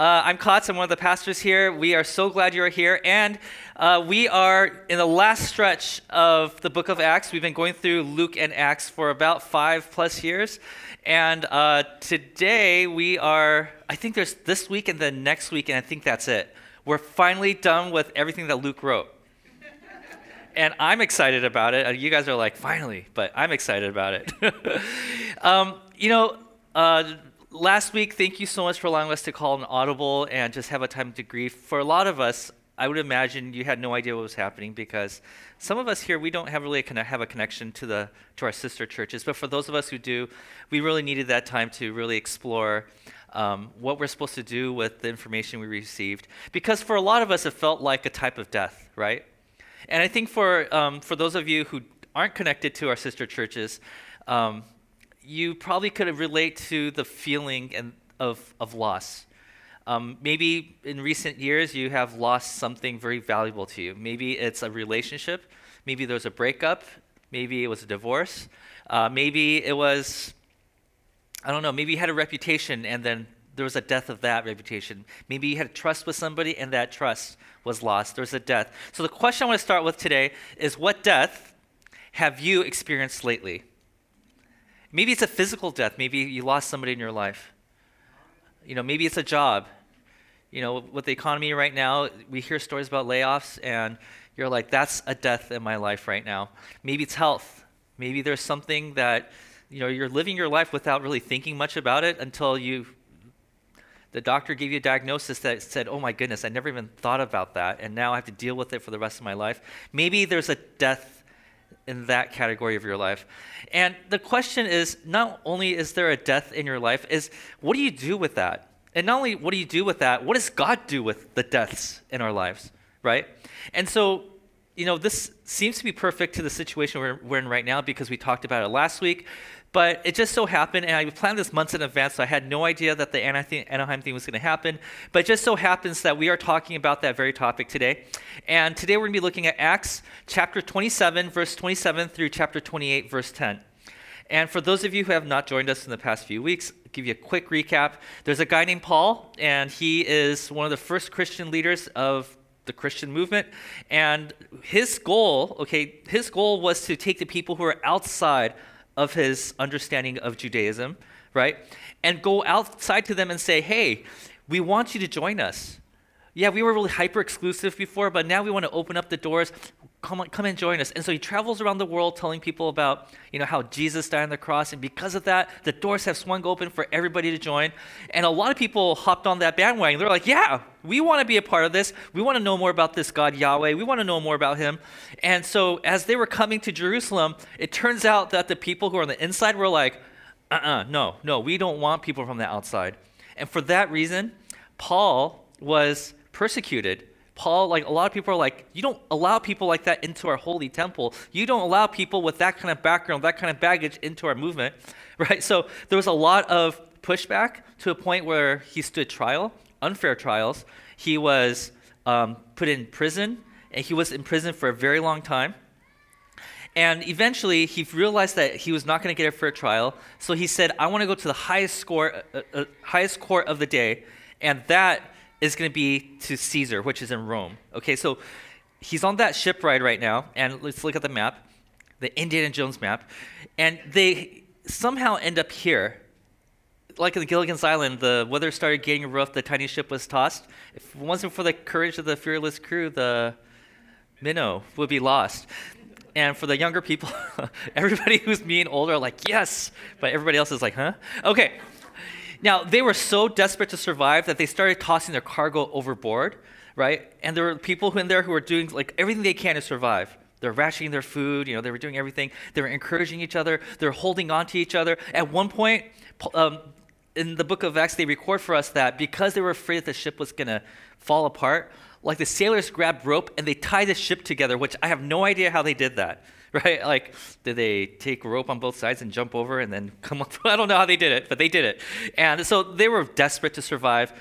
Uh, I'm Kotz. I'm one of the pastors here. We are so glad you're here. And uh, we are in the last stretch of the book of Acts. We've been going through Luke and Acts for about five plus years. And uh, today we are, I think there's this week and the next week, and I think that's it. We're finally done with everything that Luke wrote. and I'm excited about it. You guys are like, finally, but I'm excited about it. um, you know, uh, last week, thank you so much for allowing us to call an audible and just have a time to grieve. For a lot of us, I would imagine you had no idea what was happening because some of us here we don't have really a, have a connection to the to our sister churches. But for those of us who do, we really needed that time to really explore um, what we're supposed to do with the information we received. Because for a lot of us, it felt like a type of death, right? And I think for um, for those of you who aren't connected to our sister churches, um, you probably could relate to the feeling and of, of loss. Um, maybe in recent years you have lost something very valuable to you. Maybe it's a relationship. Maybe there was a breakup. Maybe it was a divorce. Uh, maybe it was, I don't know, maybe you had a reputation and then there was a death of that reputation. Maybe you had trust with somebody and that trust was lost. There was a death. So the question I want to start with today is what death have you experienced lately? Maybe it's a physical death. Maybe you lost somebody in your life. You know, maybe it's a job. You know, with the economy right now, we hear stories about layoffs, and you're like, that's a death in my life right now. Maybe it's health. Maybe there's something that, you know, you're living your life without really thinking much about it until you, the doctor gave you a diagnosis that said, oh my goodness, I never even thought about that, and now I have to deal with it for the rest of my life. Maybe there's a death in that category of your life. And the question is not only is there a death in your life, is what do you do with that? And not only what do you do with that, what does God do with the deaths in our lives, right? And so, you know, this seems to be perfect to the situation we're, we're in right now because we talked about it last week. But it just so happened, and I planned this months in advance, so I had no idea that the Anaheim thing was going to happen. But it just so happens that we are talking about that very topic today. And today we're going to be looking at Acts chapter 27, verse 27 through chapter 28, verse 10. And for those of you who have not joined us in the past few weeks, I'll give you a quick recap. There's a guy named Paul, and he is one of the first Christian leaders of the Christian movement. And his goal, okay, his goal was to take the people who are outside of his understanding of Judaism, right? And go outside to them and say, hey, we want you to join us. Yeah, we were really hyper exclusive before, but now we want to open up the doors. Come on, come and join us. And so he travels around the world telling people about, you know, how Jesus died on the cross. And because of that, the doors have swung open for everybody to join. And a lot of people hopped on that bandwagon. They're like, yeah, we want to be a part of this. We want to know more about this God Yahweh. We want to know more about him. And so as they were coming to Jerusalem, it turns out that the people who are on the inside were like, uh-uh, no, no, we don't want people from the outside. And for that reason, Paul was persecuted. Paul, like a lot of people are like, you don't allow people like that into our holy temple. You don't allow people with that kind of background, that kind of baggage into our movement, right? So there was a lot of pushback to a point where he stood trial, unfair trials. He was um, put in prison, and he was in prison for a very long time. And eventually, he realized that he was not going to get a fair trial. So he said, "I want to go to the highest score, uh, uh, highest court of the day, and that is going to be to Caesar, which is in Rome. Okay, so he's on that ship ride right now, and let's look at the map, the Indiana Jones map, and they somehow end up here. Like in the Gilligan's Island, the weather started getting rough, the tiny ship was tossed. If it wasn't for the courage of the fearless crew, the minnow would be lost. And for the younger people, everybody who's me and older are like, yes, but everybody else is like, huh? Okay, now, they were so desperate to survive that they started tossing their cargo overboard, right? And there were people in there who were doing like everything they can to survive. They're rationing their food, you know, they were doing everything. They were encouraging each other, they're holding on to each other. At one point, um, in the book of Acts, they record for us that because they were afraid that the ship was going to fall apart, like the sailors grabbed rope and they tied the ship together, which I have no idea how they did that. right? Like, did they take rope on both sides and jump over and then come up? I don't know how they did it, but they did it. And so they were desperate to survive.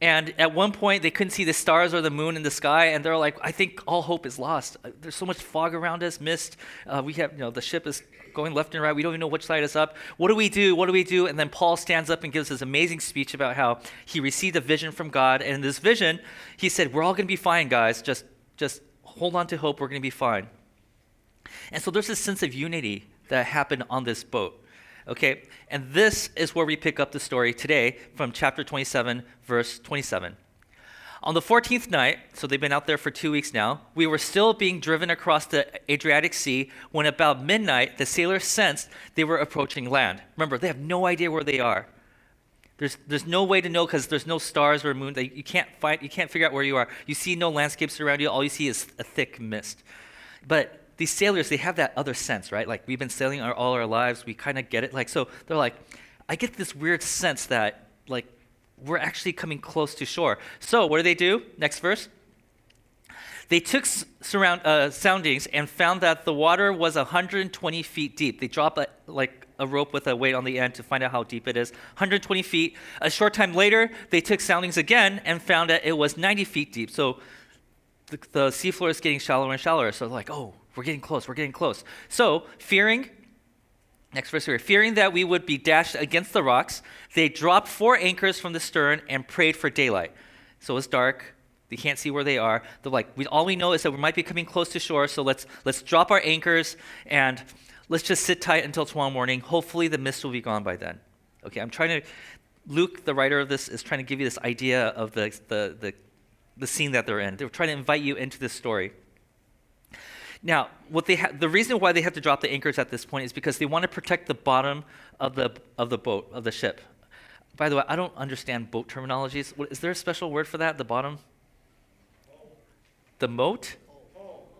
And at one point, they couldn't see the stars or the moon in the sky, and they're like, "I think all hope is lost. Uh, There's so much fog around us, mist. Uh, we have, you know, the ship is going left and right. We don't even know which side is up. What do we do? What do we do?" And then Paul stands up and gives this amazing speech about how he received a vision from God, and in this vision, he said, "We're all going to be fine, guys. Just, just hold on to hope. We're going to be fine." And so there's this sense of unity that happened on this boat. Okay? And this is where we pick up the story today from chapter 27, verse 27. On the 14th night, so they've been out there for two weeks now, we were still being driven across the Adriatic Sea when about midnight the sailors sensed they were approaching land. Remember, they have no idea where they are. There's, there's no way to know because there's no stars or moon. You can't find, you can't figure out where you are. You see no landscapes around you. All you see is a thick mist. But these sailors, they have that other sense, right? Like we've been sailing our, all our lives, we kind of get it. Like so, they're like, I get this weird sense that like we're actually coming close to shore. So what do they do? Next verse. They took surround, uh, soundings and found that the water was 120 feet deep. They drop a, like a rope with a weight on the end to find out how deep it is. 120 feet. A short time later, they took soundings again and found that it was 90 feet deep. So the, the seafloor is getting shallower and shallower. So like, oh, we're getting close. We're getting close. So, fearing, next verse here, fearing that we would be dashed against the rocks, they dropped four anchors from the stern and prayed for daylight. So it's dark. They can't see where they are. They're like, we, all we know is that we might be coming close to shore. So let's let's drop our anchors and let's just sit tight until tomorrow morning. Hopefully, the mist will be gone by then. Okay, I'm trying to. Luke, the writer of this, is trying to give you this idea of the the the, the scene that they're in. They're trying to invite you into this story. Now, what they ha- the reason why they have to drop the anchors at this point is because they want to protect the bottom of the of the boat of the ship. By the way, I don't understand boat terminologies. What, is there a special word for that? The bottom? The moat?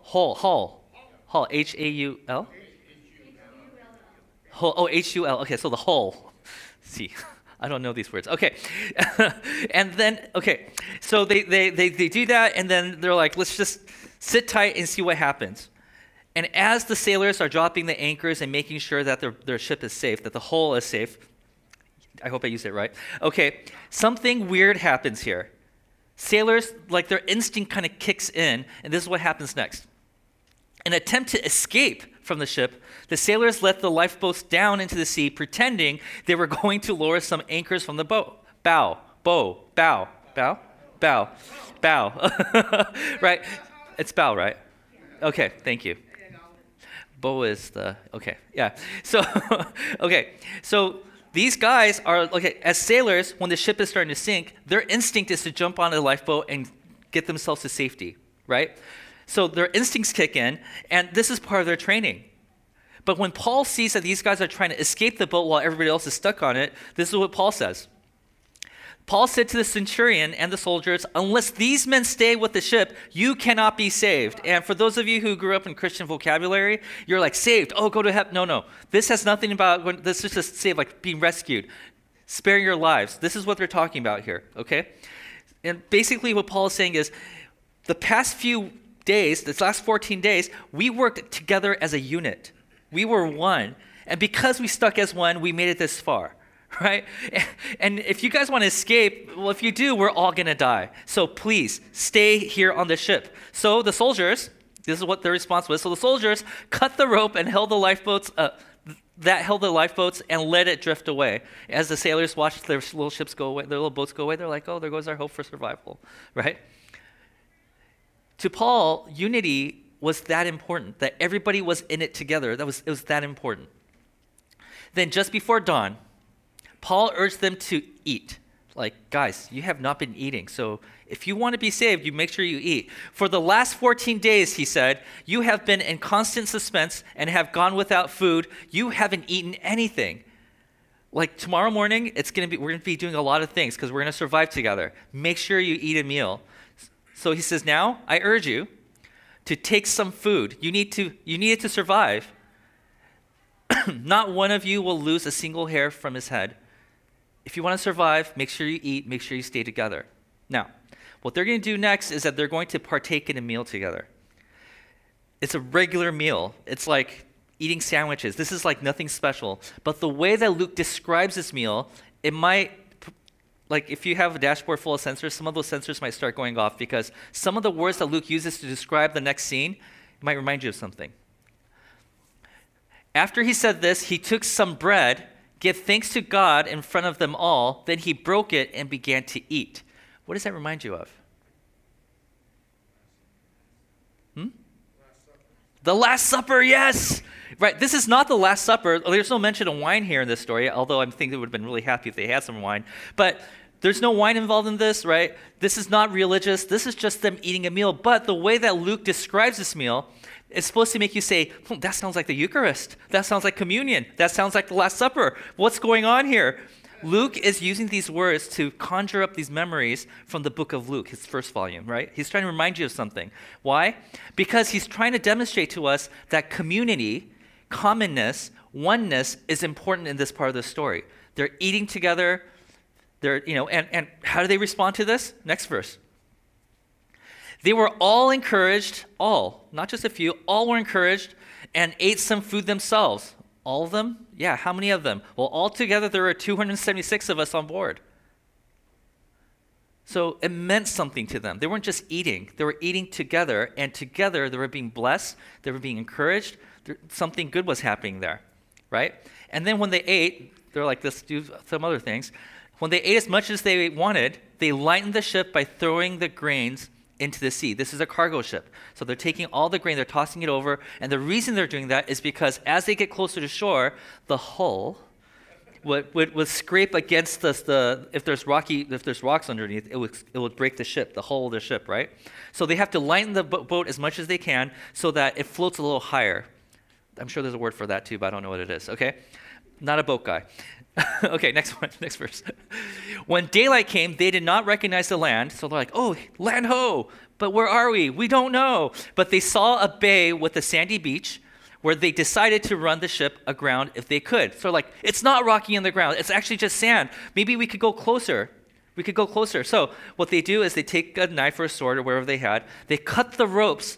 Hull. Hull. Hull. H A U L. Hull. Oh, H U L. Okay, so the hull. See. I don't know these words. Okay. and then, okay, so they, they, they, they do that, and then they're like, let's just sit tight and see what happens. And as the sailors are dropping the anchors and making sure that their, their ship is safe, that the hull is safe, I hope I used it right. Okay, something weird happens here. Sailors, like their instinct kind of kicks in, and this is what happens next. An attempt to escape from the ship, the sailors let the lifeboats down into the sea, pretending they were going to lower some anchors from the boat. Bow, bow, bow, bow, bow, bow. right? It's bow, right? Okay, thank you. Bow is the okay, yeah. So, okay, so these guys are okay as sailors. When the ship is starting to sink, their instinct is to jump on a lifeboat and get themselves to safety, right? So their instincts kick in, and this is part of their training. But when Paul sees that these guys are trying to escape the boat while everybody else is stuck on it, this is what Paul says. Paul said to the centurion and the soldiers, Unless these men stay with the ship, you cannot be saved. And for those of you who grew up in Christian vocabulary, you're like, saved. Oh, go to heaven. No, no. This has nothing about, this is just saved, like being rescued, sparing your lives. This is what they're talking about here, okay? And basically, what Paul is saying is, the past few days, this last 14 days, we worked together as a unit. We were one. And because we stuck as one, we made it this far right? And if you guys want to escape, well, if you do, we're all going to die. So please stay here on the ship. So the soldiers, this is what their response was. So the soldiers cut the rope and held the lifeboats, uh, that held the lifeboats and let it drift away. As the sailors watched their little ships go away, their little boats go away, they're like, oh, there goes our hope for survival, right? To Paul, unity was that important, that everybody was in it together. That was, it was that important. Then just before dawn, Paul urged them to eat. Like, guys, you have not been eating. So if you want to be saved, you make sure you eat. For the last 14 days, he said, you have been in constant suspense and have gone without food. You haven't eaten anything. Like tomorrow morning, it's gonna be we're gonna be doing a lot of things because we're gonna survive together. Make sure you eat a meal. So he says, now I urge you to take some food. You need to you need it to survive. Not one of you will lose a single hair from his head if you want to survive, make sure you eat, make sure you stay together. Now, what they're going to do next is that they're going to partake in a meal together. It's a regular meal. It's like eating sandwiches. This is like nothing special. But the way that Luke describes this meal, it might like if you have a dashboard full of sensors, some of those sensors might start going off because some of the words that Luke uses to describe the next scene might remind you of something. After he said this, he took some bread, gave thanks to God in front of them all, then he broke it and began to eat. What does that remind you of? Hmm? The Last Supper, yes! Right, this is not the Last Supper. There's no mention of wine here in this story, although I think they would have been really happy if they had some wine. But there's no wine involved in this, right? This is not religious. This is just them eating a meal. But the way that Luke describes this meal is supposed to make you say, oh, that sounds like the Eucharist. That sounds like communion. That sounds like the Last Supper. What's going on here? Luke is using these words to conjure up these memories from the book of Luke, his first volume, right? He's trying to remind you of something. Why? Because he's trying to demonstrate to us that community commonness, oneness is important in this part of the story. They're eating together. They're, you know, and, and how do they respond to this? Next verse. They were all encouraged, all, not just a few, all were encouraged and ate some food themselves. All of them? Yeah, how many of them? Well, altogether there were 276 of us on board. So it meant something to them. They weren't just eating, they were eating together, and together they were being blessed, they were being encouraged, something good was happening there, right? And then when they ate, they're like, let's do some other things. When they ate as much as they wanted, they lightened the ship by throwing the grains into the sea. This is a cargo ship. So they're taking all the grain, they're tossing it over. And the reason they're doing that is because as they get closer to shore, the hull would, would, would scrape against the, the, if there's rocky, if there's rocks underneath, it would, it would break the ship, the hull of the ship, right? So they have to lighten the boat as much as they can so that it floats a little higher. I'm sure there's a word for that too, but I don't know what it is, okay? Not a boat guy. okay, next one, next verse. when daylight came, they did not recognize the land, so they're like, oh, land ho! But where are we? We don't know. But they saw a bay with a sandy beach where they decided to run the ship aground if they could. So, like, it's not rocky in the ground, it's actually just sand. Maybe we could go closer. We could go closer. So, what they do is they take a knife or a sword or whatever they had, they cut the ropes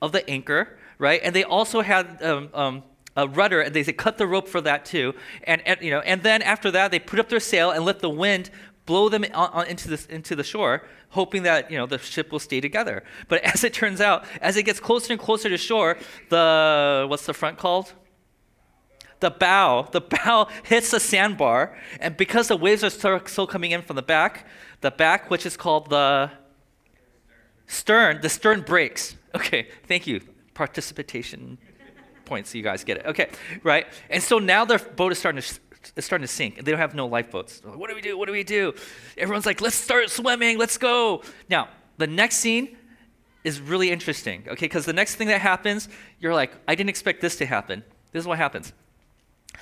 of the anchor right? And they also had um, um, a rudder, and they, they cut the rope for that too. And, and, you know, and then after that, they put up their sail and let the wind blow them on, on into, the, into the shore, hoping that you know the ship will stay together. But as it turns out, as it gets closer and closer to shore, the what's the front called? The bow, the bow hits the sandbar, and because the waves are still coming in from the back, the back, which is called the stern, the stern breaks. Okay, thank you participation points so you guys get it. Okay, right? And so now their boat is starting to it's starting to sink. They don't have no lifeboats. Like, what do we do? What do we do? Everyone's like, let's start swimming. Let's go. Now, the next scene is really interesting, okay? Because the next thing that happens, you're like, I didn't expect this to happen. This is what happens.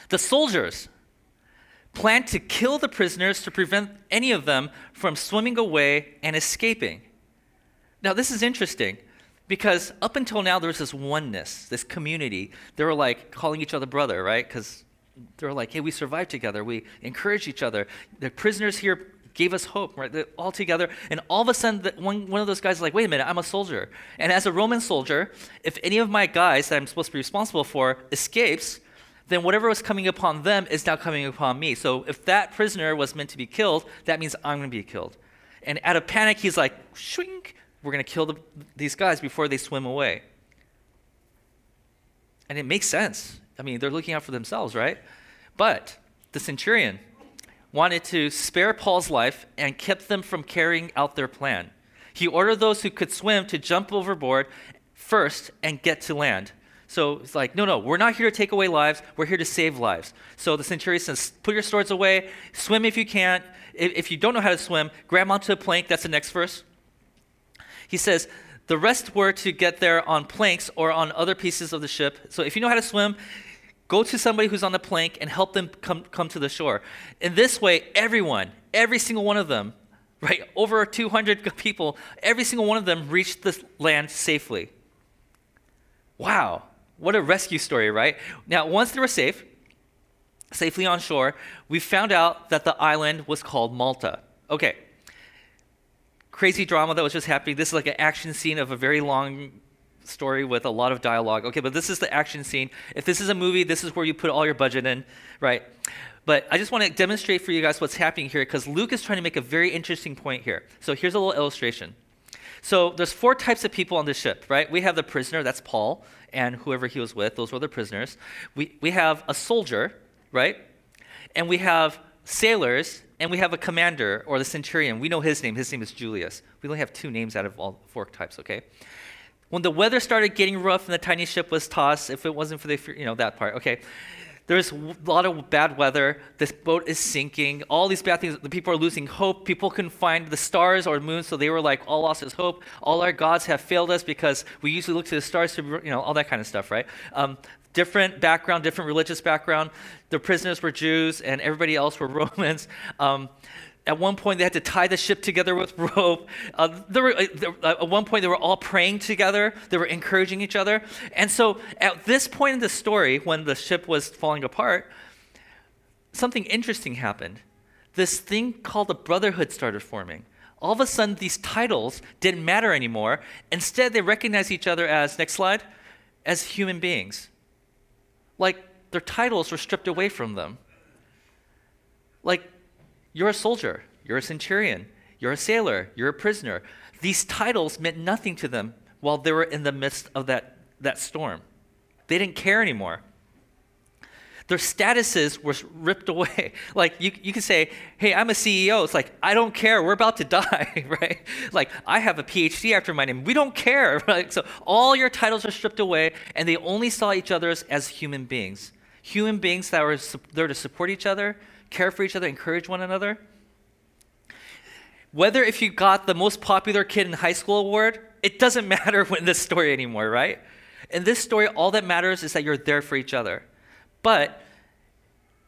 The soldiers plan to kill the prisoners to prevent any of them from swimming away and escaping. Now, this is interesting because up until now, there was this oneness, this community. They were like calling each other brother, right? Because they were like, hey, we survived together. We encouraged each other. The prisoners here gave us hope, right? They're all together. And all of a sudden, one, one of those guys is like, wait a minute, I'm a soldier. And as a Roman soldier, if any of my guys that I'm supposed to be responsible for escapes, then whatever was coming upon them is now coming upon me. So if that prisoner was meant to be killed, that means I'm going to be killed. And out of panic, he's like, shrink, we're going to kill the, these guys before they swim away. And it makes sense. I mean, they're looking out for themselves, right? But the centurion wanted to spare Paul's life and kept them from carrying out their plan. He ordered those who could swim to jump overboard first and get to land. So it's like, no, no, we're not here to take away lives. We're here to save lives. So the centurion says, put your swords away, swim if you can. If you don't know how to swim, grab onto a plank. That's the next verse. He says, the rest were to get there on planks or on other pieces of the ship. So if you know how to swim, go to somebody who's on the plank and help them come, come to the shore. In this way, everyone, every single one of them, right, over 200 people, every single one of them reached the land safely. Wow, what a rescue story, right? Now, once they were safe, safely on shore, we found out that the island was called Malta. Okay, crazy drama that was just happening. This is like an action scene of a very long story with a lot of dialogue. Okay, but this is the action scene. If this is a movie, this is where you put all your budget in, right? But I just want to demonstrate for you guys what's happening here because Luke is trying to make a very interesting point here. So here's a little illustration. So there's four types of people on the ship, right? We have the prisoner, that's Paul, and whoever he was with, those were the prisoners. We, we have a soldier, right? And we have sailors, and we have a commander or the centurion. We know his name. His name is Julius. We only have two names out of all four types, okay? When the weather started getting rough and the tiny ship was tossed, if it wasn't for the, you know, that part, okay? There's a lot of bad weather. This boat is sinking. All these bad things. The people are losing hope. People couldn't find the stars or moon, so they were like, all lost is hope. All our gods have failed us because we usually look to the stars to, you know, all that kind of stuff, right? Um, different background, different religious background. The prisoners were Jews, and everybody else were Romans. Um, at one point, they had to tie the ship together with rope. Uh, were, uh, uh, at one point, they were all praying together. They were encouraging each other. And so, at this point in the story, when the ship was falling apart, something interesting happened. This thing called the brotherhood started forming. All of a sudden, these titles didn't matter anymore. Instead, they recognized each other as, next slide, as human beings. Like their titles were stripped away from them. Like you're a soldier, you're a centurion, you're a sailor, you're a prisoner. These titles meant nothing to them while they were in the midst of that, that storm. They didn't care anymore. Their statuses were ripped away. Like you, you could say, hey, I'm a CEO. It's like, I don't care. We're about to die, right? Like, I have a PhD after my name. We don't care, right? So all your titles are stripped away, and they only saw each other as human beings. Human beings that were there to support each other, care for each other, encourage one another. Whether if you got the most popular kid in high school award, it doesn't matter in this story anymore, right? In this story, all that matters is that you're there for each other. But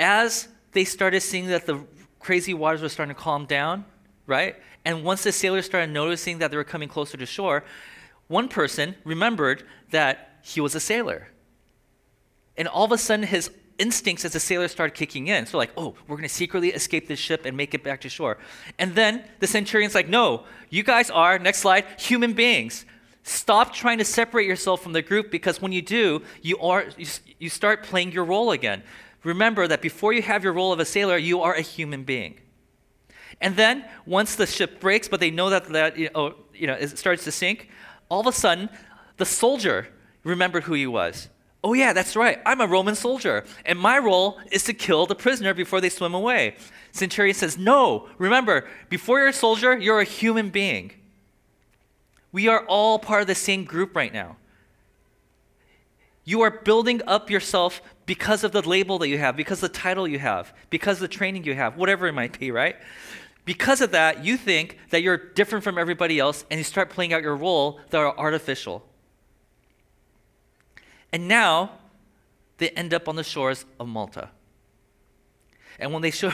as they started seeing that the crazy waters were starting to calm down, right? And once the sailors started noticing that they were coming closer to shore, one person remembered that he was a sailor. And all of a sudden, his instincts as a sailor started kicking in. So, like, oh, we're going to secretly escape this ship and make it back to shore. And then the centurion's like, no, you guys are, next slide, human beings. Stop trying to separate yourself from the group because when you do, you, are, you start playing your role again. Remember that before you have your role of a sailor, you are a human being. And then once the ship breaks, but they know that, that you know, you know, it starts to sink, all of a sudden, the soldier remembered who he was. Oh, yeah, that's right. I'm a Roman soldier, and my role is to kill the prisoner before they swim away. Centurion says, No, remember, before you're a soldier, you're a human being. We are all part of the same group right now. You are building up yourself because of the label that you have, because the title you have, because the training you have, whatever it might be, right? Because of that, you think that you're different from everybody else and you start playing out your role that are artificial. And now they end up on the shores of Malta. And when they show,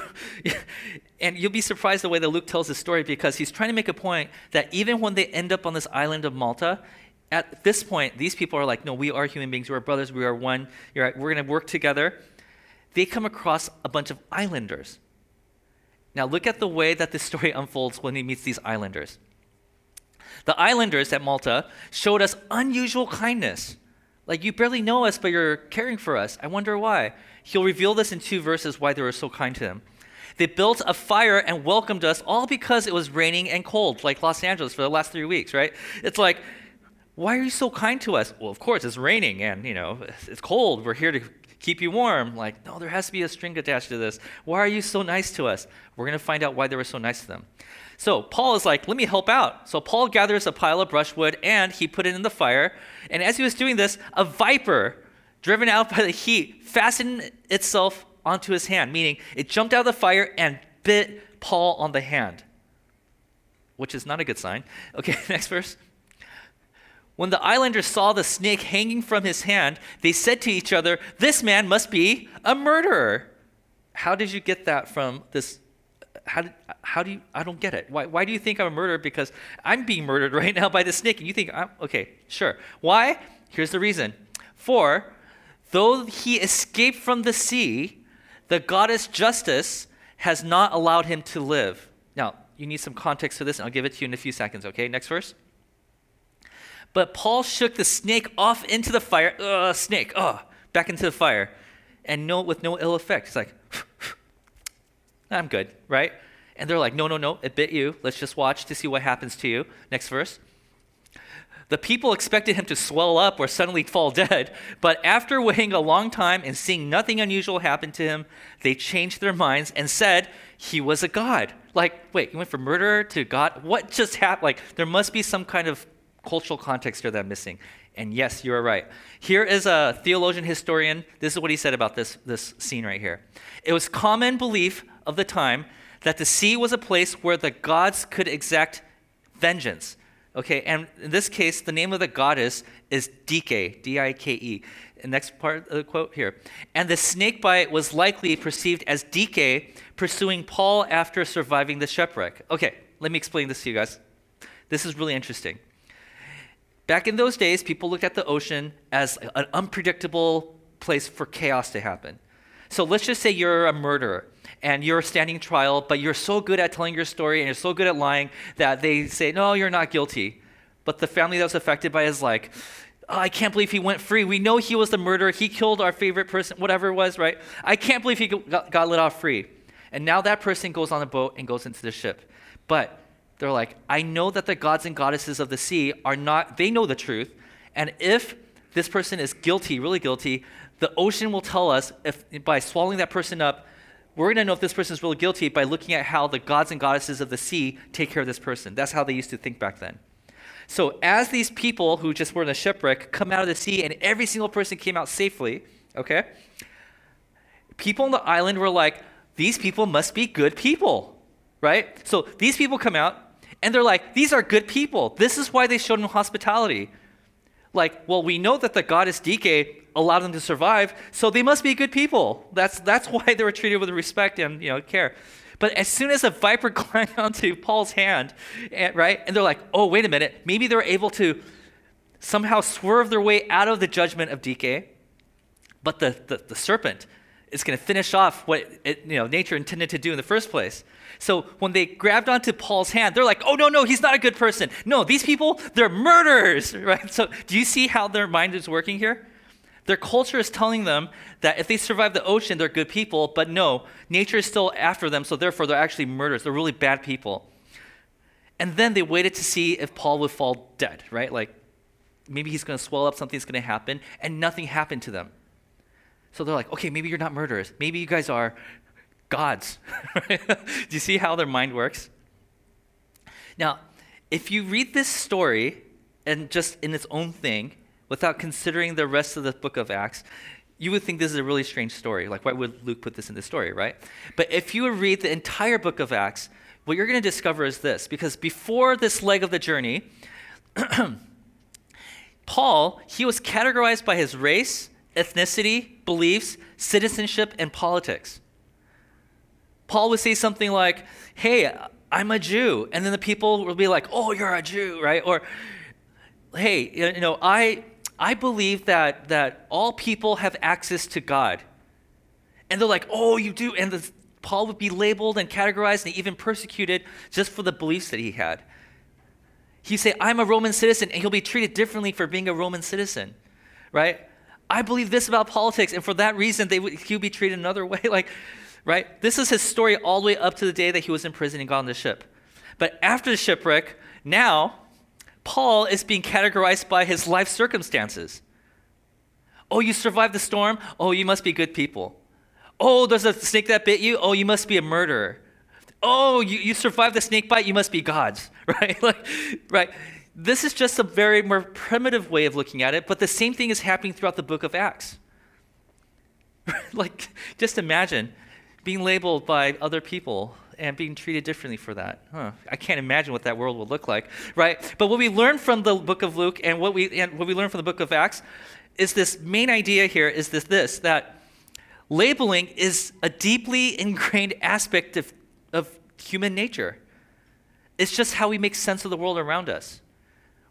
and you'll be surprised the way that Luke tells this story because he's trying to make a point that even when they end up on this island of Malta, at this point, these people are like, no, we are human beings. We are brothers. We are one. Right. We're going to work together. They come across a bunch of islanders. Now, look at the way that this story unfolds when he meets these islanders. The islanders at Malta showed us unusual kindness. Like, you barely know us, but you're caring for us. I wonder why. He'll reveal this in two verses why they were so kind to him. They built a fire and welcomed us all because it was raining and cold, like Los Angeles for the last three weeks, right? It's like, why are you so kind to us? Well, of course, it's raining and, you know, it's cold. We're here to keep you warm. Like, no, there has to be a string attached to this. Why are you so nice to us? We're going to find out why they were so nice to them. So Paul is like, let me help out. So Paul gathers a pile of brushwood and he put it in the fire. And as he was doing this, a viper, driven out by the heat, fastened itself onto his hand, meaning it jumped out of the fire and bit Paul on the hand, which is not a good sign. Okay, next verse. When the islanders saw the snake hanging from his hand, they said to each other, This man must be a murderer. How did you get that from this how, did, how do you, I don't get it. Why, why do you think I'm a murderer? Because I'm being murdered right now by the snake, and you think, I'm, okay, sure. Why? Here's the reason. For, though he escaped from the sea, the goddess Justice has not allowed him to live. Now, you need some context to this, and I'll give it to you in a few seconds, okay? Next verse. But Paul shook the snake off into the fire. Ugh, snake, ugh, back into the fire. And no, with no ill effect. It's like, I'm good, right? And they're like, no, no, no, it bit you. Let's just watch to see what happens to you. Next verse. The people expected him to swell up or suddenly fall dead, but after waiting a long time and seeing nothing unusual happen to him, they changed their minds and said he was a god. Like, wait, you went from murderer to God? What just happened? Like, there must be some kind of cultural context that I'm missing. And yes, you are right. Here is a theologian historian. This is what he said about this, this scene right here. It was common belief of the time that the sea was a place where the gods could exact vengeance. Okay, and in this case, the name of the goddess is Dike, D I K E. Next part of the quote here. And the snake bite was likely perceived as Dike pursuing Paul after surviving the shipwreck. Okay, let me explain this to you guys. This is really interesting. Back in those days, people looked at the ocean as an unpredictable place for chaos to happen. So let's just say you're a murderer and you're standing trial, but you're so good at telling your story and you're so good at lying that they say, no, you're not guilty. But the family that was affected by it is like, oh, I can't believe he went free. We know he was the murderer. He killed our favorite person, whatever it was, right? I can't believe he got, got let off free. And now that person goes on a boat and goes into the ship. But they're like, I know that the gods and goddesses of the sea are not, they know the truth. And if this person is guilty, really guilty, the ocean will tell us if by swallowing that person up, we're going to know if this person is really guilty by looking at how the gods and goddesses of the sea take care of this person. That's how they used to think back then. So, as these people who just were in a shipwreck come out of the sea and every single person came out safely, okay, people on the island were like, these people must be good people, right? So, these people come out and they're like, these are good people. This is why they showed them hospitality. Like, well, we know that the goddess Dike allowed them to survive, so they must be good people. That's, that's why they were treated with respect and you know, care. But as soon as a viper climbed onto Paul's hand, and, right, and they're like, oh, wait a minute, maybe they're able to somehow swerve their way out of the judgment of Dike. But the, the, the serpent is going to finish off what it, you know, nature intended to do in the first place. So when they grabbed onto Paul's hand, they're like, oh, no, no, he's not a good person. No, these people, they're murderers, right? So do you see how their mind is working here? Their culture is telling them that if they survive the ocean, they're good people, but no, nature is still after them, so therefore they're actually murderers. They're really bad people. And then they waited to see if Paul would fall dead, right? Like maybe he's going to swell up, something's going to happen, and nothing happened to them. So they're like, okay, maybe you're not murderers. Maybe you guys are gods. Do you see how their mind works? Now, if you read this story and just in its own thing, without considering the rest of the book of Acts, you would think this is a really strange story. Like, why would Luke put this in the story, right? But if you read the entire book of Acts, what you're going to discover is this because before this leg of the journey, Paul, he was categorized by his race, ethnicity, beliefs, citizenship, and politics. Paul would say something like, Hey, I'm a Jew. And then the people will be like, Oh, you're a Jew, right? Or, Hey, you know, I, I believe that, that all people have access to God. And they're like, oh, you do. And the, Paul would be labeled and categorized and even persecuted just for the beliefs that he had. He'd say, I'm a Roman citizen, and he'll be treated differently for being a Roman citizen, right? I believe this about politics, and for that reason, they would, he'll be treated another way. Like, right? This is his story all the way up to the day that he was in prison and got on the ship. But after the shipwreck, now Paul is being categorized by his life circumstances. Oh, you survived the storm? Oh, you must be good people. Oh, there's a snake that bit you? Oh, you must be a murderer. Oh, you, you survived the snake bite? You must be gods, right? like, right. This is just a very more primitive way of looking at it, but the same thing is happening throughout the book of Acts. like, just imagine being labeled by other people and being treated differently for that. Huh. I can't imagine what that world would look like, right? But what we learn from the book of Luke and what we and what we learn from the book of Acts is this main idea here is this this that labeling is a deeply ingrained aspect of, of human nature. It's just how we make sense of the world around us.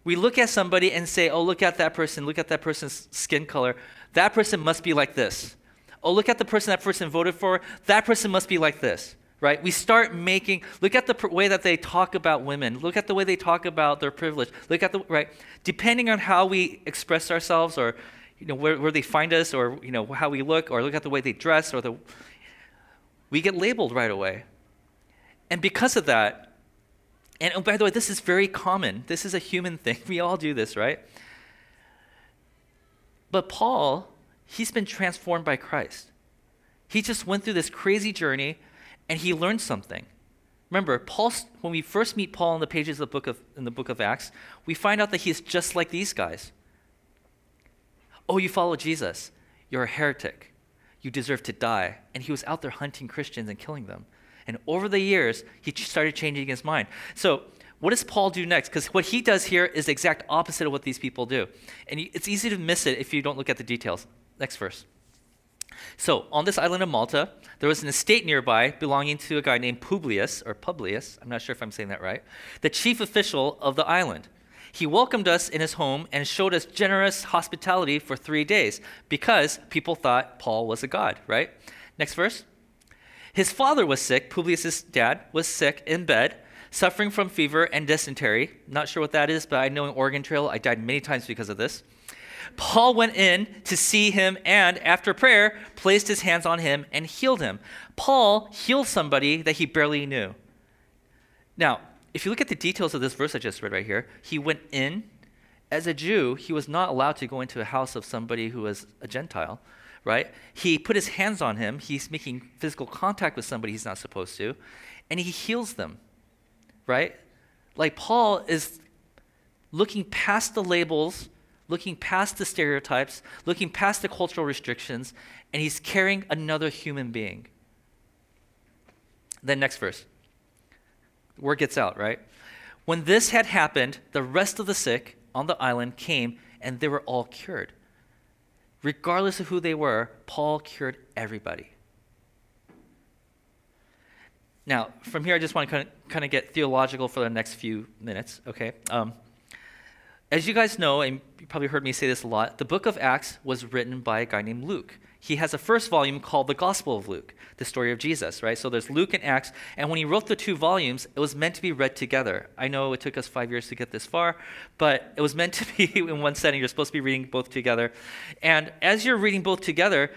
We look at somebody and say, oh, look at that person, look at that person's skin color. That person must be like this. Oh, look at the person that person voted for. That person must be like this right? We start making, look at the pr- way that they talk about women. Look at the way they talk about their privilege. Look at the, right? Depending on how we express ourselves or, you know, where, where they find us or, you know, how we look or look at the way they dress or the, we get labeled right away. And because of that, and oh, by the way, this is very common. This is a human thing. We all do this, right? But Paul, he's been transformed by Christ. He just went through this crazy journey and he learned something. Remember, Paul, when we first meet Paul in the pages of the book of, in the book of Acts, we find out that he's just like these guys. Oh, you follow Jesus. You're a heretic. You deserve to die. And he was out there hunting Christians and killing them. And over the years, he started changing his mind. So, what does Paul do next? Because what he does here is the exact opposite of what these people do. And it's easy to miss it if you don't look at the details. Next verse. So, on this island of Malta, there was an estate nearby belonging to a guy named Publius, or Publius, I'm not sure if I'm saying that right, the chief official of the island. He welcomed us in his home and showed us generous hospitality for three days because people thought Paul was a god, right? Next verse. His father was sick, Publius' dad was sick in bed, suffering from fever and dysentery. Not sure what that is, but I know in Oregon Trail I died many times because of this. Paul went in to see him and, after prayer, placed his hands on him and healed him. Paul healed somebody that he barely knew. Now, if you look at the details of this verse I just read right here, he went in. As a Jew, he was not allowed to go into a house of somebody who was a Gentile, right? He put his hands on him. He's making physical contact with somebody he's not supposed to, and he heals them, right? Like Paul is looking past the labels looking past the stereotypes, looking past the cultural restrictions, and he's carrying another human being. Then, next verse. Word gets out, right? When this had happened, the rest of the sick on the island came and they were all cured. Regardless of who they were, Paul cured everybody. Now, from here, I just want to kind of, get theological for the next few minutes, okay? Um, as you guys know, and you probably heard me say this a lot, the book of Acts was written by a guy named Luke. He has a first volume called the Gospel of Luke, the story of Jesus, right? So there's Luke and Acts, and when he wrote the two volumes, it was meant to be read together. I know it took us five years to get this far, but it was meant to be in one setting. You're supposed to be reading both together. And as you're reading both together,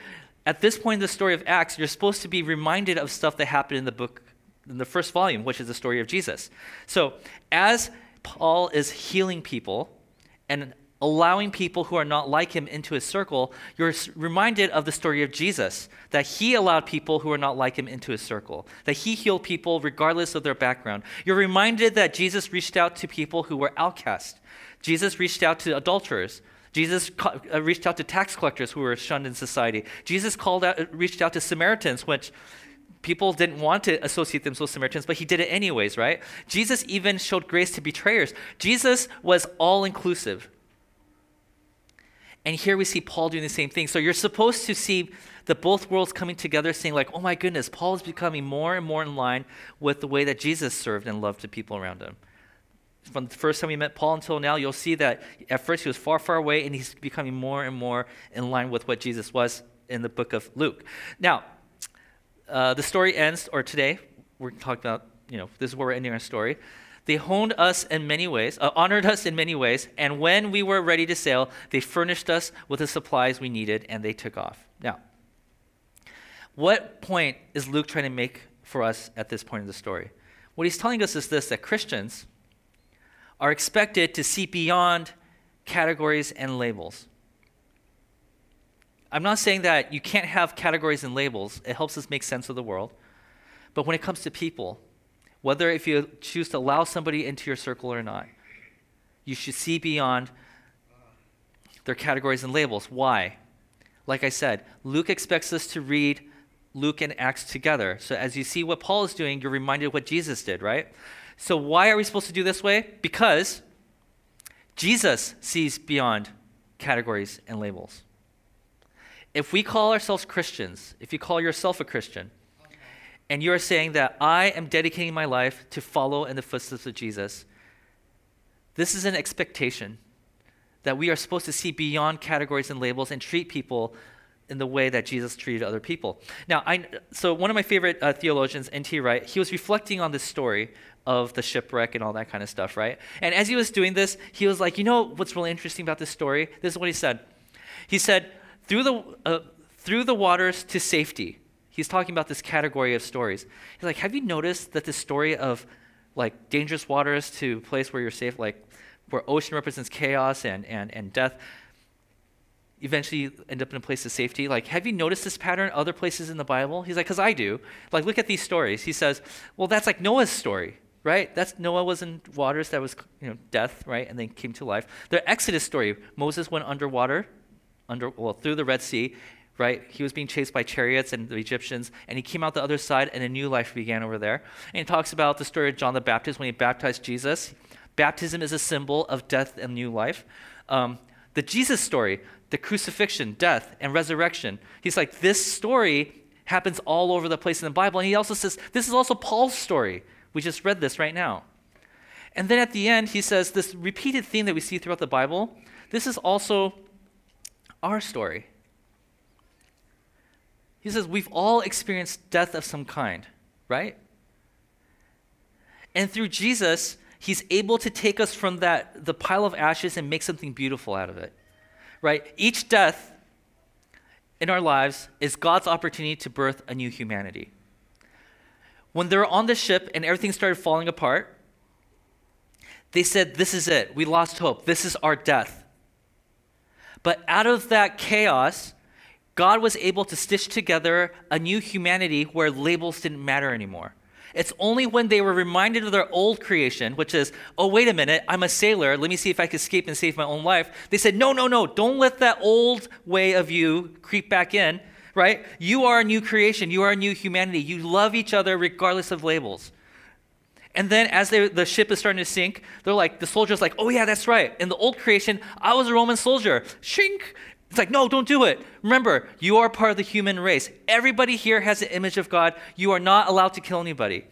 at this point in the story of Acts, you're supposed to be reminded of stuff that happened in the book, in the first volume, which is the story of Jesus. So as Paul is healing people, and allowing people who are not like him into his circle, you're reminded of the story of Jesus, that he allowed people who are not like him into his circle, that he healed people regardless of their background. You're reminded that Jesus reached out to people who were outcast. Jesus reached out to adulterers. Jesus uh, reached out to tax collectors who were shunned in society. Jesus called out, reached out to Samaritans, which people didn't want to associate themselves with Samaritans, but he did it anyways, right? Jesus even showed grace to betrayers. Jesus was all inclusive. And here we see Paul doing the same thing. So you're supposed to see the both worlds coming together, saying, like, oh my goodness, Paul is becoming more and more in line with the way that Jesus served and loved the people around him. From the first time we met Paul until now, you'll see that at first he was far, far away, and he's becoming more and more in line with what Jesus was in the book of Luke. Now, uh, the story ends, or today, we're talking about, you know, this is where we're ending our story. They honed us in many ways, uh, honored us in many ways, and when we were ready to sail, they furnished us with the supplies we needed, and they took off. Now, what point is Luke trying to make for us at this point in the story? What he's telling us is this that Christians are expected to see beyond categories and labels. I'm not saying that you can't have categories and labels, it helps us make sense of the world. But when it comes to people, whether if you choose to allow somebody into your circle or not, you should see beyond their categories and labels. Why? Like I said, Luke expects us to read Luke and Acts together. So as you see what Paul is doing, you're reminded what Jesus did, right? So why are we supposed to do this way? Because Jesus sees beyond categories and labels if we call ourselves Christians, if you call yourself a Christian, and you're saying that I am dedicating my life to follow in the footsteps of Jesus, this is an expectation that we are supposed to see beyond categories and labels and treat people in the way that Jesus treated other people. Now, I, so one of my favorite uh, theologians, N.T. Wright, he was reflecting on this story of the shipwreck and all that kind of stuff, right? And as he was doing this, he was like, you know what's really interesting about this story? This is what he said. He said, through the, uh, through the waters to safety. He's talking about this category of stories. He's like, have you noticed that this story of like dangerous waters to a place where you're safe, like where ocean represents chaos and, and, and death, eventually end up in a place of safety. Like, have you noticed this pattern other places in the Bible? He's like, because I do. Like, look at these stories. He says, well, that's like Noah's story, right? That's Noah was in waters that was, you know, death, right? And then came to life. The Exodus story, Moses went underwater, under, well, through the Red Sea, right? He was being chased by chariots and the Egyptians, and he came out the other side, and a new life began over there. And he talks about the story of John the Baptist when he baptized Jesus. Baptism is a symbol of death and new life. Um, the Jesus story, the crucifixion, death, and resurrection. He's like, this story happens all over the place in the Bible. And he also says, this is also Paul's story. We just read this right now. And then at the end, he says, this repeated theme that we see throughout the Bible, this is also our story. He says, we've all experienced death of some kind, right? And through Jesus, he's able to take us from that the pile of ashes and make something beautiful out of it right? Each death in our lives is God's opportunity to birth a new humanity. When they were on the ship and everything started falling apart, they said, This is it. We lost hope. This is our death. But out of that chaos, God was able to stitch together a new humanity where labels didn't matter anymore. It's only when they were reminded of their old creation, which is, oh, wait a minute, I'm a sailor. Let me see if I can escape and save my own life. They said, no, no, no, don't let that old way of you creep back in, right? You are a new creation. You are a new humanity. You love each other regardless of labels. And then as they, the ship is starting to sink, they're like, the soldier's like, oh, yeah, that's right. In the old creation, I was a Roman soldier. Shink. It's like, no, don't do it. Remember, you are part of the human race. Everybody here has the image of God. You are not allowed to kill anybody.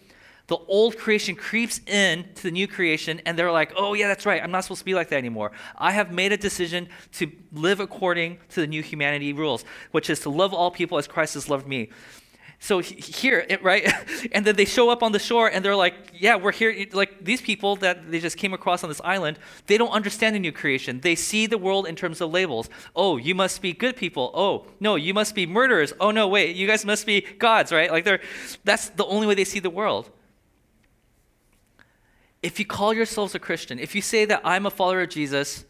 The old creation creeps in to the new creation, and they're like, oh, yeah, that's right. I'm not supposed to be like that anymore. I have made a decision to live according to the new humanity rules, which is to love all people as Christ has loved me. So here, right? and then they show up on the shore and they're like, yeah, we're here. Like these people that they just came across on this island, they don't understand the new creation. They see the world in terms of labels. Oh, you must be good people. Oh, no, you must be murderers. Oh, no, wait, you guys must be gods, right? Like they're, that's the only way they see the world. If you call yourselves a Christian, if you say that I'm a follower of Jesus,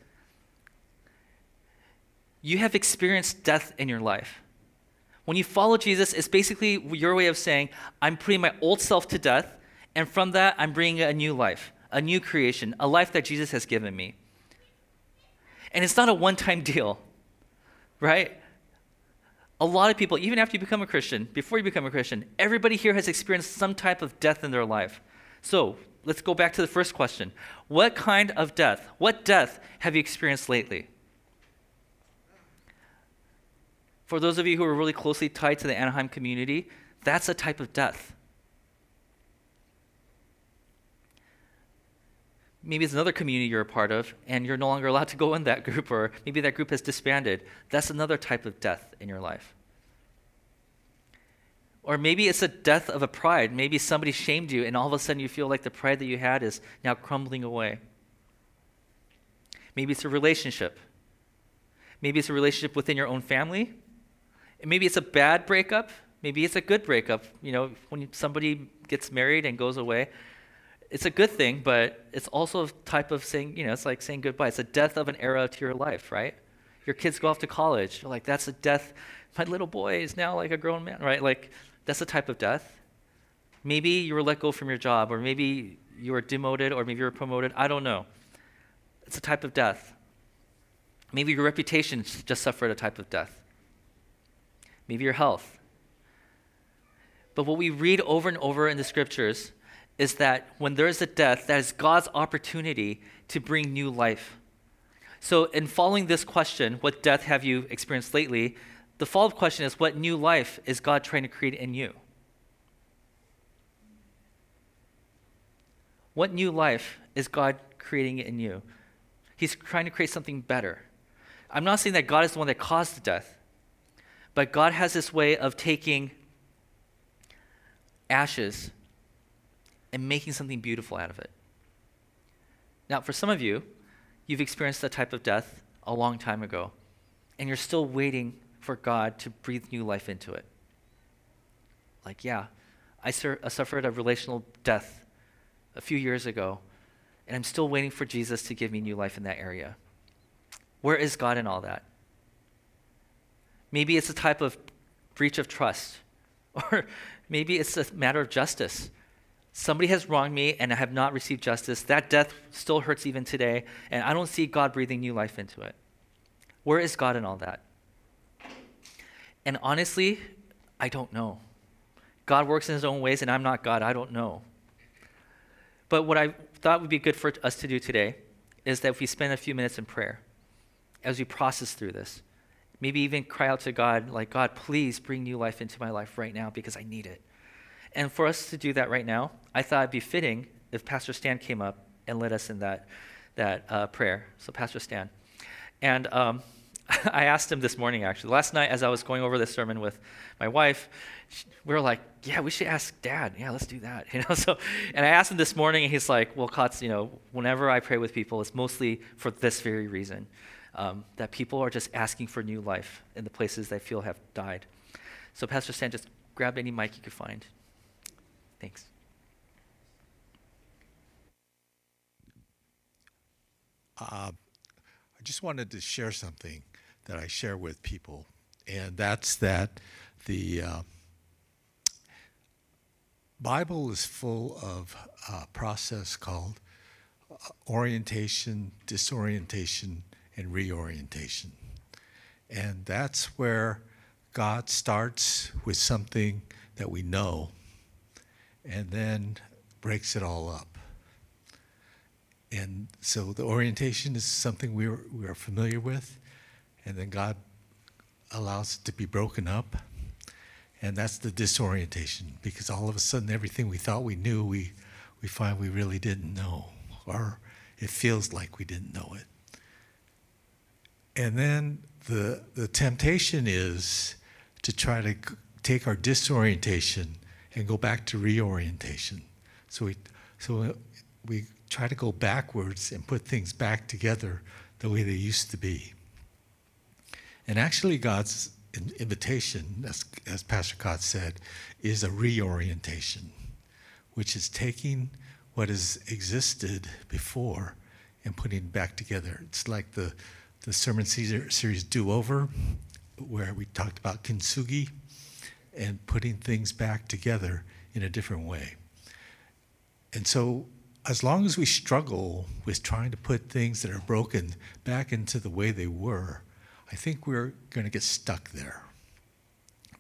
you have experienced death in your life. When you follow Jesus, it's basically your way of saying, I'm putting my old self to death, and from that, I'm bringing a new life, a new creation, a life that Jesus has given me. And it's not a one time deal, right? A lot of people, even after you become a Christian, before you become a Christian, everybody here has experienced some type of death in their life. So let's go back to the first question. What kind of death, what death have you experienced lately? For those of you who are really closely tied to the Anaheim community, that's a type of death. Maybe it's another community you're a part of, and you're no longer allowed to go in that group, or maybe that group has disbanded. That's another type of death in your life. Or maybe it's a death of a pride. Maybe somebody shamed you, and all of a sudden you feel like the pride that you had is now crumbling away. Maybe it's a relationship. Maybe it's a relationship within your own family maybe it's a bad breakup, maybe it's a good breakup. You know, when somebody gets married and goes away, it's a good thing, but it's also a type of saying, you know, it's like saying goodbye. It's a death of an era to your life, right? Your kids go off to college. You're like, that's a death. My little boy is now like a grown man, right? Like, that's a type of death. Maybe you were let go from your job, or maybe you were demoted, or maybe you were promoted. I don't know. It's a type of death. Maybe your reputation just suffered a type of death maybe your health. But what we read over and over in the scriptures is that when there is a death, that is God's opportunity to bring new life. So, in following this question, what death have you experienced lately? The follow up question is, what new life is God trying to create in you? What new life is God creating in you? He's trying to create something better. I'm not saying that God is the one that caused the death. But God has this way of taking ashes and making something beautiful out of it. Now, for some of you, you've experienced that type of death a long time ago, and you're still waiting for God to breathe new life into it. Like, yeah, I, sur- I suffered a relational death a few years ago, and I'm still waiting for Jesus to give me new life in that area. Where is God in all that? Maybe it's a type of breach of trust, or maybe it's a matter of justice. Somebody has wronged me and I have not received justice. That death still hurts even today, and I don't see God breathing new life into it. Where is God in all that? And honestly, I don't know. God works in his own ways, and I'm not God. I don't know. But what I thought would be good for us to do today is that we spend a few minutes in prayer as we process through this, maybe even cry out to God, like, God, please bring new life into my life right now because I need it. And for us to do that right now, I thought it'd be fitting if Pastor Stan came up and led us in that, that uh, prayer. So, Pastor Stan. And um, I asked him this morning, actually. Last night, as I was going over this sermon with my wife, we were like, yeah, we should ask dad. Yeah, let's do that. You know, so, and I asked him this morning, and he's like, well, Kotz, you know, whenever I pray with people, it's mostly for this very reason um, that people are just asking for new life in the places they feel have died. So, Pastor Stan, just grab any mic you could find. Thanks. Uh, I just wanted to share something that I share with people, and that's that the uh, Bible is full of a process called uh, orientation, disorientation, and reorientation. And that's where God starts with something that we know and then breaks it all up. And so the orientation is something we are, we are familiar with, and then God allows it to be broken up. And that's the disorientation, because all of a sudden everything we thought we knew, we, we find we really didn't know, or it feels like we didn't know it. And then the, the temptation is to try to take our disorientation and go back to reorientation. So we, so we try to go backwards and put things back together the way they used to be. And actually, God's invitation, as, as Pastor Kotz said, is a reorientation, which is taking what has existed before and putting it back together. It's like the, the sermon series Do Over, where we talked about kintsugi and putting things back together in a different way. And so, as long as we struggle with trying to put things that are broken back into the way they were, I think we're going to get stuck there.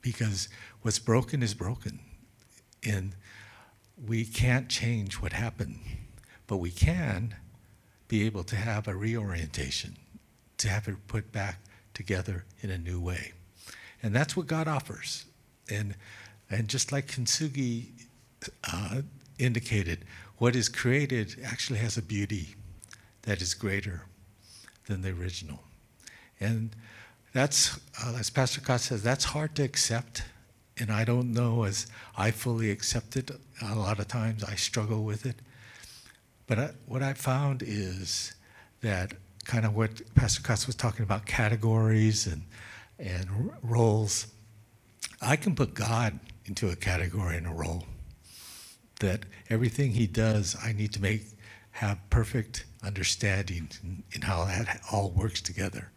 Because what's broken is broken. And we can't change what happened, but we can be able to have a reorientation, to have it put back together in a new way. And that's what God offers. And, and just like Kintsugi uh, indicated, what is created actually has a beauty that is greater than the original. And that's, uh, as Pastor Kotz says, that's hard to accept. And I don't know as I fully accept it. A lot of times I struggle with it. But I, what I found is that kind of what Pastor Kotz was talking about categories and, and roles I can put God into a category and a role. That everything He does, I need to make have perfect understanding in, in how that all works together.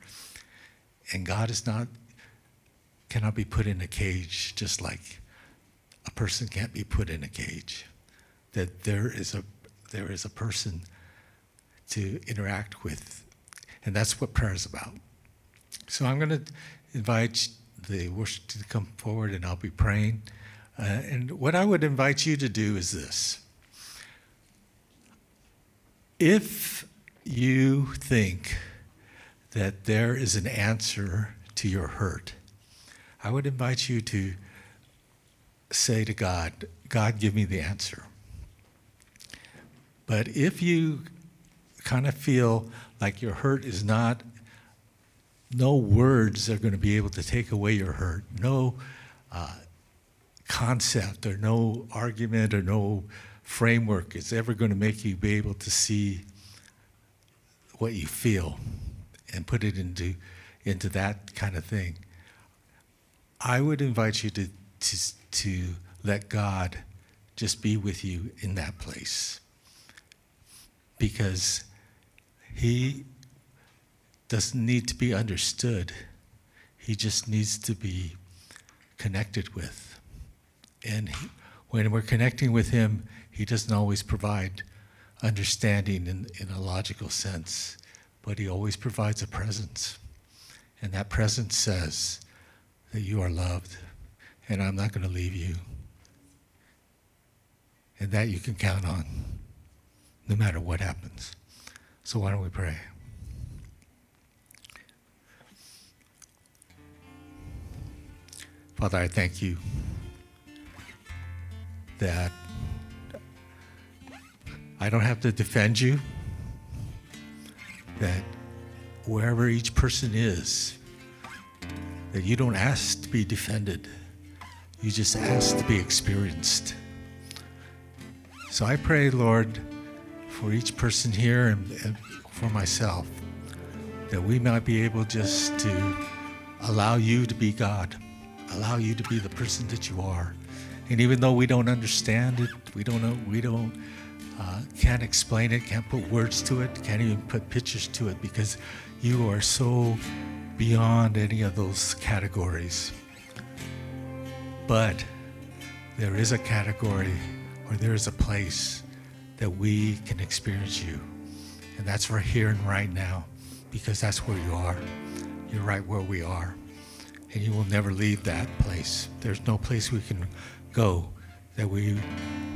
And God is not cannot be put in a cage just like a person can't be put in a cage. That there is a there is a person to interact with. And that's what prayer is about. So I'm going to invite the worship to come forward and I'll be praying. Uh, and what I would invite you to do is this. If you think that there is an answer to your hurt, I would invite you to say to God, God, give me the answer. But if you kind of feel like your hurt is not no words are going to be able to take away your hurt. No uh, concept or no argument or no framework is ever going to make you be able to see what you feel and put it into, into that kind of thing. I would invite you to, to, to let God just be with you in that place. Because He doesn't need to be understood, He just needs to be connected with. And he, when we're connecting with Him, He doesn't always provide understanding in, in a logical sense, but He always provides a presence. And that presence says that you are loved, and I'm not going to leave you. And that you can count on, no matter what happens. So, why don't we pray? Father, I thank you that I don't have to defend you, that wherever each person is, that you don't ask to be defended, you just ask to be experienced. So I pray, Lord, for each person here and, and for myself, that we might be able just to allow you to be God, allow you to be the person that you are. And even though we don't understand it, we don't know, we don't, uh, can't explain it, can't put words to it, can't even put pictures to it because you are so beyond any of those categories. But there is a category or there is a place that we can experience you. And that's right here and right now because that's where you are. You're right where we are. And you will never leave that place. There's no place we can go that we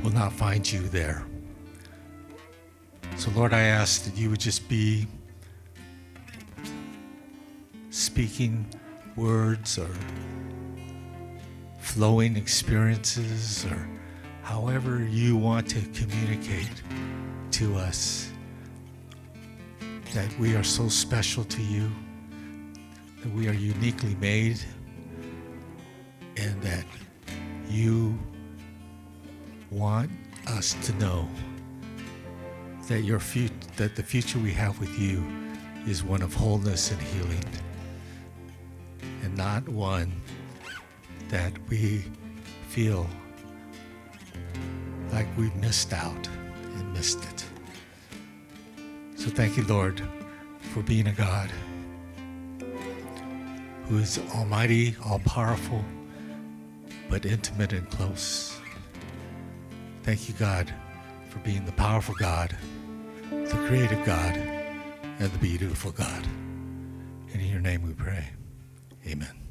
will not find you there. So, Lord, I ask that you would just be speaking words or flowing experiences or however you want to communicate to us that we are so special to you, that we are uniquely made, and that you want us to know that your fut- that the future we have with you is one of wholeness and healing and not one that we feel like we missed out and missed it. So thank you, Lord, for being a God who is almighty, all powerful, but intimate and close. Thank you, God, for being the powerful God, the creative God, and the beautiful God. And in your name we pray. Amen.